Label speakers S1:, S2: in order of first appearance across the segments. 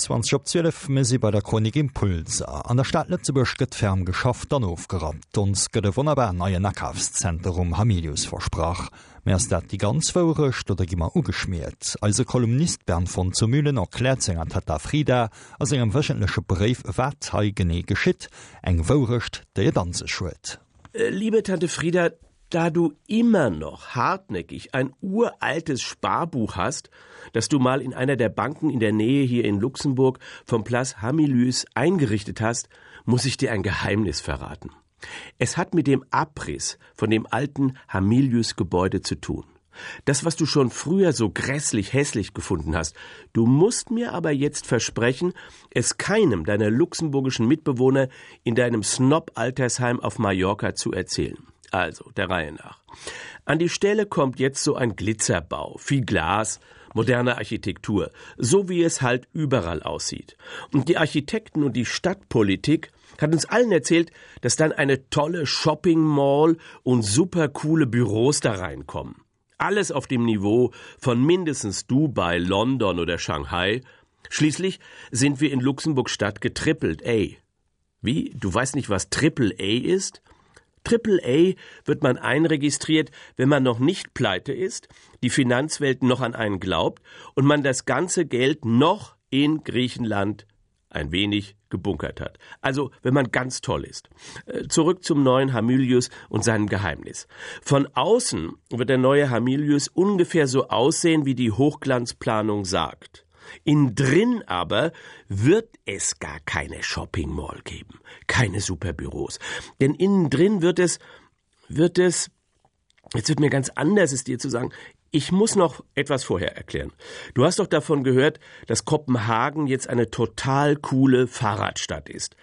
S1: 20 op 12 me sie bei der Chronik Impulser an der Stadt Lettzeburg gëtt ferm geschafft an aufgerat ons gëtt wunderbar neue Nackhafszentrum Hamilius versprach Meers dat die ganz wërecht oder gimmer ugeschmiert. Als Kolumnist Bern von zu Mühlen erkläert seg an Tata Frieda ass engem wëschenlesche Brief wat ha gene geschitt, eng vorrecht, der je danse schwet.
S2: Liebe Tante Frieda, da du immer noch hartnäckig ein uraltes Sparbuch hast, das du mal in einer der Banken in der Nähe hier in Luxemburg vom Place Hamilus eingerichtet hast, muss ich dir ein Geheimnis verraten. Es hat mit dem Abriss von dem alten Hamilius Gebäude zu tun. Das, was du schon früher so grässlich hässlich gefunden hast, du musst mir aber jetzt versprechen, es keinem deiner luxemburgischen Mitbewohner in deinem Snob-Altersheim auf Mallorca zu erzählen. Also, der Reihe nach. An die Stelle kommt jetzt so ein Glitzerbau, viel Glas, moderne Architektur, so wie es halt überall aussieht. Und die Architekten und die Stadtpolitik hat uns allen erzählt, dass dann eine tolle Shopping Mall und supercoole Büros da reinkommen. Alles auf dem Niveau von mindestens Dubai, London oder Shanghai. Schließlich sind wir in Luxemburg Stadt getrippelt A. Wie? Du weißt nicht, was Triple A ist? Triple A wird man einregistriert, wenn man noch nicht pleite ist, die Finanzwelt noch an einen glaubt und man das ganze Geld noch in Griechenland ein wenig gebunkert hat. Also, wenn man ganz toll ist. Äh, zurück zum neuen Hamilius und seinem Geheimnis. Von außen wird der neue Hamilius ungefähr so aussehen, wie die Hochglanzplanung sagt. In drin aber wird es gar keine Shopping Mall geben, keine Superbüros. Denn innen drin wird es wird es jetzt wird mir ganz anders ist dir zu sagen, ich muss noch etwas vorher erklären. Du hast doch davon gehört, dass Kopenhagen jetzt eine total coole Fahrradstadt ist.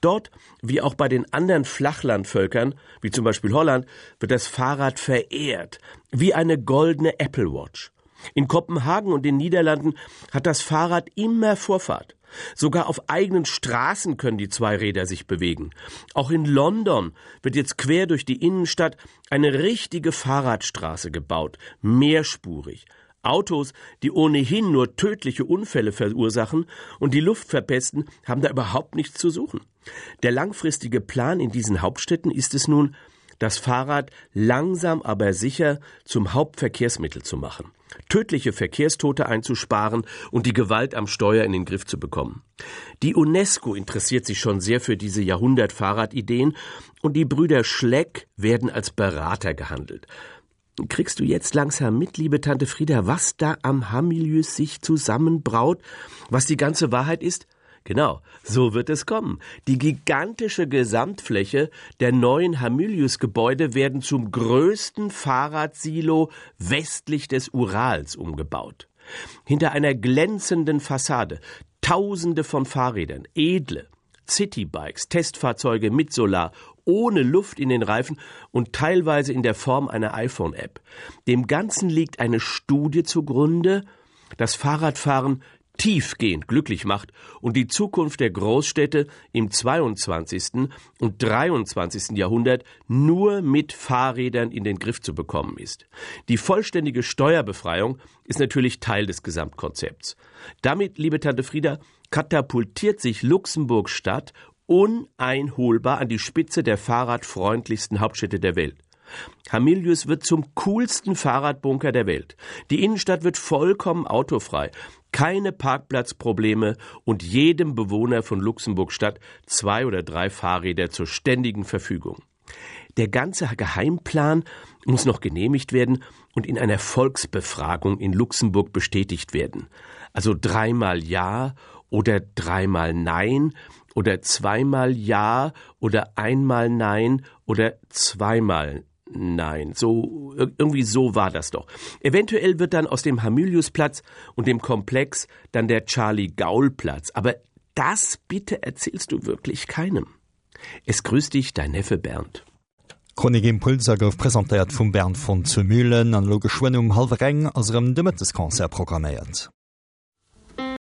S2: Dort, wie auch bei den anderen Flachlandvölkern, wie zum Beispiel Holland, wird das Fahrrad verehrt, wie eine goldene Apple Watch. In Kopenhagen und den Niederlanden hat das Fahrrad immer Vorfahrt. Sogar auf eigenen Straßen können die zwei Räder sich bewegen. Auch in London wird jetzt quer durch die Innenstadt eine richtige Fahrradstraße gebaut, mehrspurig. Autos, die ohnehin nur tödliche Unfälle verursachen und die Luft verpesten, haben da überhaupt nichts zu suchen. Der langfristige Plan in diesen Hauptstädten ist es nun, das Fahrrad langsam aber sicher zum Hauptverkehrsmittel zu machen tödliche Verkehrstote einzusparen und die Gewalt am Steuer in den Griff zu bekommen. Die UNESCO interessiert sich schon sehr für diese Jahrhundertfahrradideen und die Brüder Schleck werden als Berater gehandelt. Kriegst du jetzt langsam mit, liebe Tante Frieda, was da am Hamilius sich zusammenbraut, was die ganze Wahrheit ist? Genau, so wird es kommen. Die gigantische Gesamtfläche der neuen Hamilius-Gebäude werden zum größten Fahrradsilo westlich des Urals umgebaut. Hinter einer glänzenden Fassade Tausende von Fahrrädern, edle, Citybikes, Testfahrzeuge mit Solar, ohne Luft in den Reifen und teilweise in der Form einer iPhone-App. Dem Ganzen liegt eine Studie zugrunde, das Fahrradfahren tiefgehend glücklich macht und die Zukunft der Großstädte im 22. und 23. Jahrhundert nur mit Fahrrädern in den Griff zu bekommen ist. Die vollständige Steuerbefreiung ist natürlich Teil des Gesamtkonzepts. Damit, liebe Tante Frieda, katapultiert sich Luxemburg Stadt uneinholbar an die Spitze der fahrradfreundlichsten Hauptstädte der Welt. Hamilius wird zum coolsten Fahrradbunker der Welt. Die Innenstadt wird vollkommen autofrei keine Parkplatzprobleme und jedem Bewohner von Luxemburg Stadt zwei oder drei Fahrräder zur ständigen Verfügung. Der ganze Geheimplan muss noch genehmigt werden und in einer Volksbefragung in Luxemburg bestätigt werden. Also dreimal Ja oder dreimal Nein oder zweimal Ja oder einmal Nein oder zweimal Nein, so irgendwie so war das doch. Eventuell wird dann aus dem Hamiliusplatz und dem Komplex dann der Charlie Gaul Platz, aber das bitte erzählst du wirklich keinem. Es grüßt dich dein Neffe Bernd.
S1: Chronik Impulser gouf präsentiert vum Bern von zu Mühlen an Logeschwennung half Reng as rem dëmmettes Konzer programmiert.